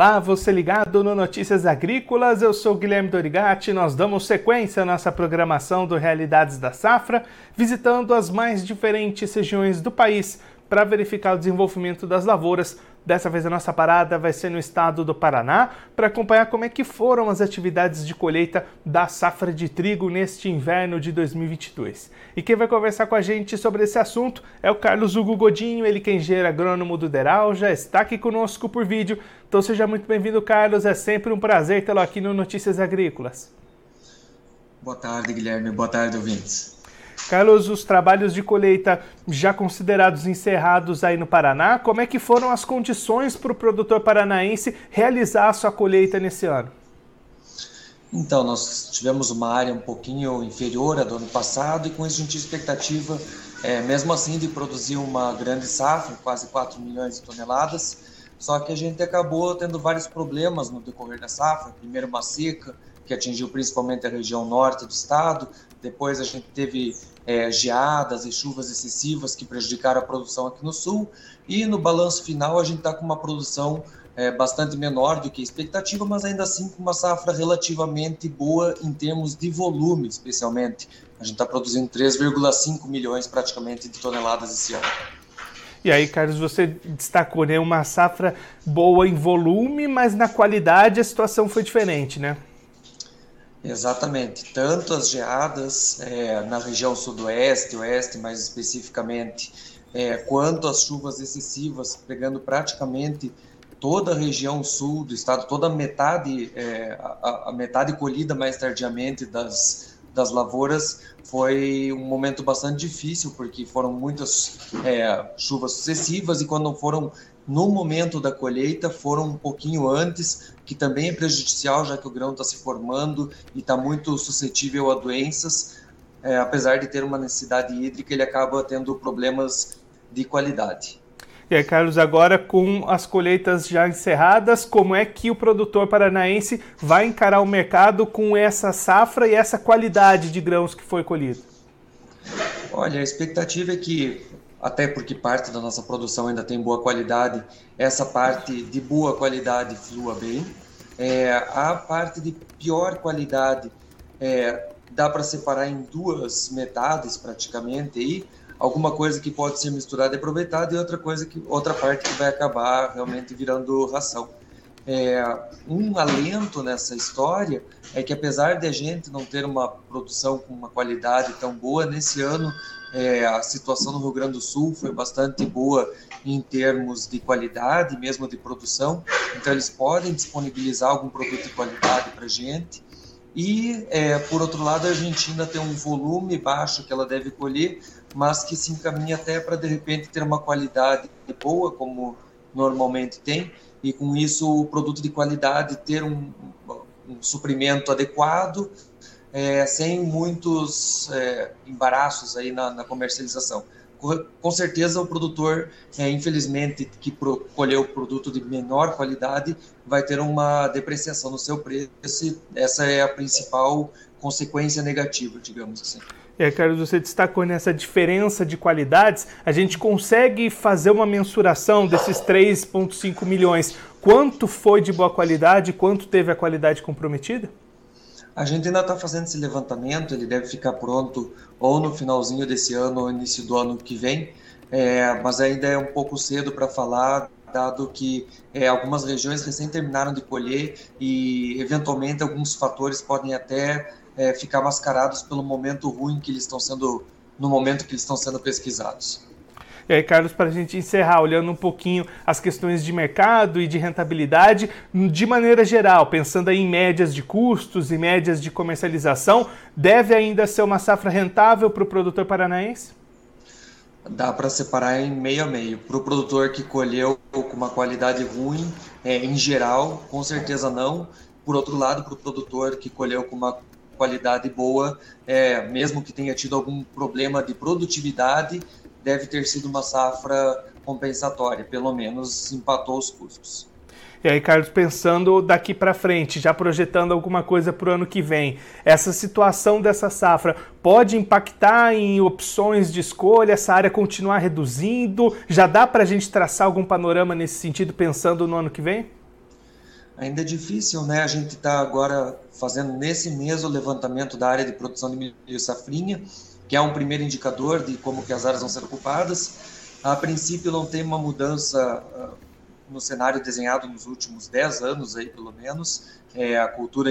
Olá, você ligado no Notícias Agrícolas, eu sou Guilherme Dorigati. Nós damos sequência à nossa programação do Realidades da Safra, visitando as mais diferentes regiões do país para verificar o desenvolvimento das lavouras Dessa vez a nossa parada vai ser no estado do Paraná para acompanhar como é que foram as atividades de colheita da safra de trigo neste inverno de 2022. E quem vai conversar com a gente sobre esse assunto é o Carlos Hugo Godinho, ele que é engenheiro agrônomo do Deral, já está aqui conosco por vídeo. Então seja muito bem-vindo, Carlos. É sempre um prazer tê-lo aqui no Notícias Agrícolas. Boa tarde, Guilherme. Boa tarde, ouvintes. Carlos, os trabalhos de colheita já considerados encerrados aí no Paraná, como é que foram as condições para o produtor paranaense realizar a sua colheita nesse ano? Então, nós tivemos uma área um pouquinho inferior à do ano passado e com isso a gente tinha expectativa, é, mesmo assim, de produzir uma grande safra, quase 4 milhões de toneladas, só que a gente acabou tendo vários problemas no decorrer da safra, primeiro uma seca, que atingiu principalmente a região norte do estado, depois a gente teve é, geadas e chuvas excessivas que prejudicaram a produção aqui no sul. E no balanço final a gente está com uma produção é, bastante menor do que a expectativa, mas ainda assim com uma safra relativamente boa em termos de volume, especialmente. A gente está produzindo 3,5 milhões praticamente de toneladas esse ano. E aí, Carlos, você destacou né, uma safra boa em volume, mas na qualidade a situação foi diferente, né? Exatamente. Tanto as geadas é, na região sudoeste, oeste mais especificamente, é, quanto as chuvas excessivas, pegando praticamente toda a região sul do estado, toda metade, é, a, a, metade colhida mais tardiamente das, das lavouras, foi um momento bastante difícil, porque foram muitas é, chuvas sucessivas e quando foram no momento da colheita foram um pouquinho antes, que também é prejudicial, já que o grão está se formando e está muito suscetível a doenças. É, apesar de ter uma necessidade hídrica, ele acaba tendo problemas de qualidade. E aí, Carlos, agora com as colheitas já encerradas, como é que o produtor paranaense vai encarar o mercado com essa safra e essa qualidade de grãos que foi colhido? Olha, a expectativa é que até porque parte da nossa produção ainda tem boa qualidade, essa parte de boa qualidade flua bem. É, a parte de pior qualidade é, dá para separar em duas metades praticamente aí, alguma coisa que pode ser misturada e aproveitada e outra coisa que outra parte que vai acabar realmente virando ração. É, um alento nessa história é que apesar de a gente não ter uma produção com uma qualidade tão boa nesse ano é, a situação no Rio Grande do Sul foi bastante boa em termos de qualidade, mesmo de produção. Então, eles podem disponibilizar algum produto de qualidade para gente. E, é, por outro lado, a Argentina tem um volume baixo que ela deve colher, mas que se encaminha até para, de repente, ter uma qualidade boa, como normalmente tem, e com isso o produto de qualidade ter um, um suprimento adequado é, sem muitos é, embaraços aí na, na, comercialização. Com certeza o produtor, é, infelizmente, que colheu o produto de menor qualidade, vai ter uma depreciação no seu preço. Essa é a principal consequência negativa, digamos assim. É, Carlos, você destacou nessa diferença de qualidades. A gente consegue fazer uma mensuração desses 3,5 milhões. Quanto foi de boa qualidade, quanto teve a qualidade comprometida? A gente ainda está fazendo esse levantamento, ele deve ficar pronto ou no finalzinho desse ano ou início do ano que vem, é, mas ainda é um pouco cedo para falar, dado que é, algumas regiões recém terminaram de colher e, eventualmente, alguns fatores podem até é, ficar mascarados pelo momento ruim que eles estão sendo, no momento que eles estão sendo pesquisados. E aí, Carlos, para a gente encerrar, olhando um pouquinho as questões de mercado e de rentabilidade, de maneira geral, pensando em médias de custos e médias de comercialização, deve ainda ser uma safra rentável para o produtor paranaense? Dá para separar em meio a meio. Para o produtor que colheu com uma qualidade ruim, é, em geral, com certeza não. Por outro lado, para o produtor que colheu com uma qualidade boa, é, mesmo que tenha tido algum problema de produtividade, deve ter sido uma safra compensatória, pelo menos empatou os custos. E aí, Carlos, pensando daqui para frente, já projetando alguma coisa para o ano que vem, essa situação dessa safra pode impactar em opções de escolha, essa área continuar reduzindo? Já dá para a gente traçar algum panorama nesse sentido, pensando no ano que vem? ainda é difícil, né? A gente está agora fazendo nesse mês o levantamento da área de produção de milho safrinha, que é um primeiro indicador de como que as áreas vão ser ocupadas. A princípio não tem uma mudança uh, no cenário desenhado nos últimos 10 anos aí pelo menos. É, a cultura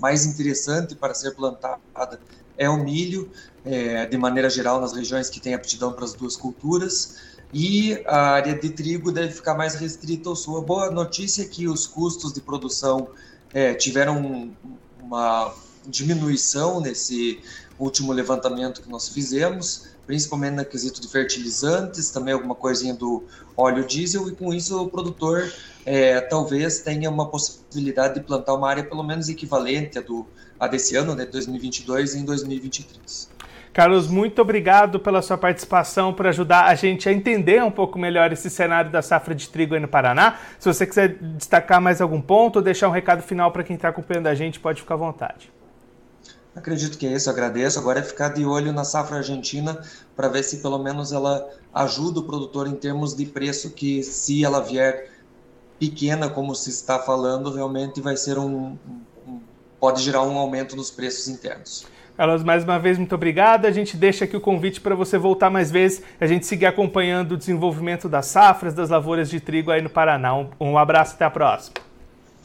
mais interessante para ser plantada é o milho, é, de maneira geral nas regiões que têm aptidão para as duas culturas e a área de trigo deve ficar mais restrita ao sul. A boa notícia é que os custos de produção é, tiveram uma diminuição nesse último levantamento que nós fizemos, principalmente no quesito de fertilizantes, também alguma coisinha do óleo diesel, e com isso o produtor é, talvez tenha uma possibilidade de plantar uma área pelo menos equivalente à, do, a desse ano, né, 2022 em 2023. Carlos, muito obrigado pela sua participação, por ajudar a gente a entender um pouco melhor esse cenário da safra de trigo aí no Paraná. Se você quiser destacar mais algum ponto ou deixar um recado final para quem está acompanhando a gente, pode ficar à vontade. Acredito que é isso, agradeço. Agora é ficar de olho na safra argentina para ver se pelo menos ela ajuda o produtor em termos de preço, que se ela vier pequena, como se está falando, realmente vai ser um, um pode gerar um aumento nos preços internos. Carlos, mais uma vez, muito obrigado. A gente deixa aqui o convite para você voltar mais vezes, a gente seguir acompanhando o desenvolvimento das safras, das lavouras de trigo aí no Paraná. Um, um abraço, até a próxima.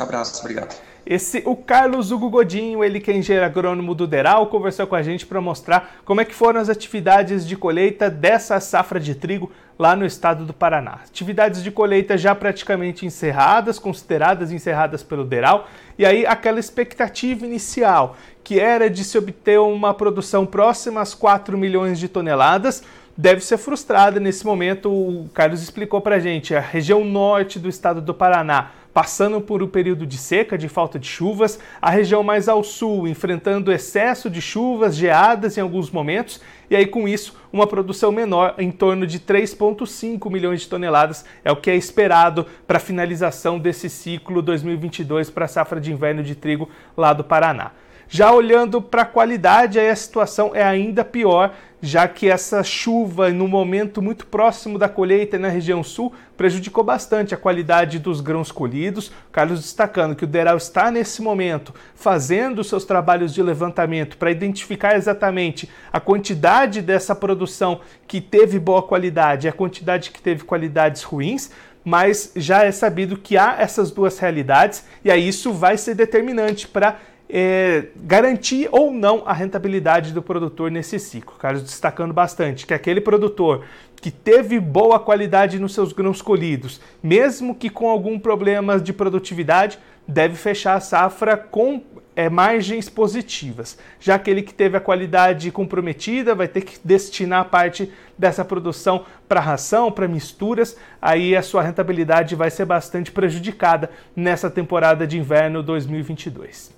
Abraço, obrigado. Esse, o Carlos Hugo Godinho, ele que é engenheiro agrônomo do Deral, conversou com a gente para mostrar como é que foram as atividades de colheita dessa safra de trigo lá no estado do Paraná. Atividades de colheita já praticamente encerradas, consideradas encerradas pelo Deral, e aí aquela expectativa inicial, que era de se obter uma produção próxima às 4 milhões de toneladas, deve ser frustrada nesse momento. O Carlos explicou para a gente, a região norte do estado do Paraná passando por um período de seca, de falta de chuvas, a região mais ao sul enfrentando excesso de chuvas, geadas em alguns momentos, e aí com isso uma produção menor, em torno de 3,5 milhões de toneladas, é o que é esperado para a finalização desse ciclo 2022 para a safra de inverno de trigo lá do Paraná. Já olhando para a qualidade, aí a situação é ainda pior, já que essa chuva no momento muito próximo da colheita na região sul prejudicou bastante a qualidade dos grãos colhidos. Carlos destacando que o Deral está nesse momento fazendo seus trabalhos de levantamento para identificar exatamente a quantidade dessa produção que teve boa qualidade e a quantidade que teve qualidades ruins, mas já é sabido que há essas duas realidades e aí isso vai ser determinante para é, garantir ou não a rentabilidade do produtor nesse ciclo. Carlos destacando bastante que aquele produtor que teve boa qualidade nos seus grãos colhidos, mesmo que com algum problema de produtividade, deve fechar a safra com é, margens positivas. Já aquele que teve a qualidade comprometida vai ter que destinar parte dessa produção para ração, para misturas, aí a sua rentabilidade vai ser bastante prejudicada nessa temporada de inverno 2022.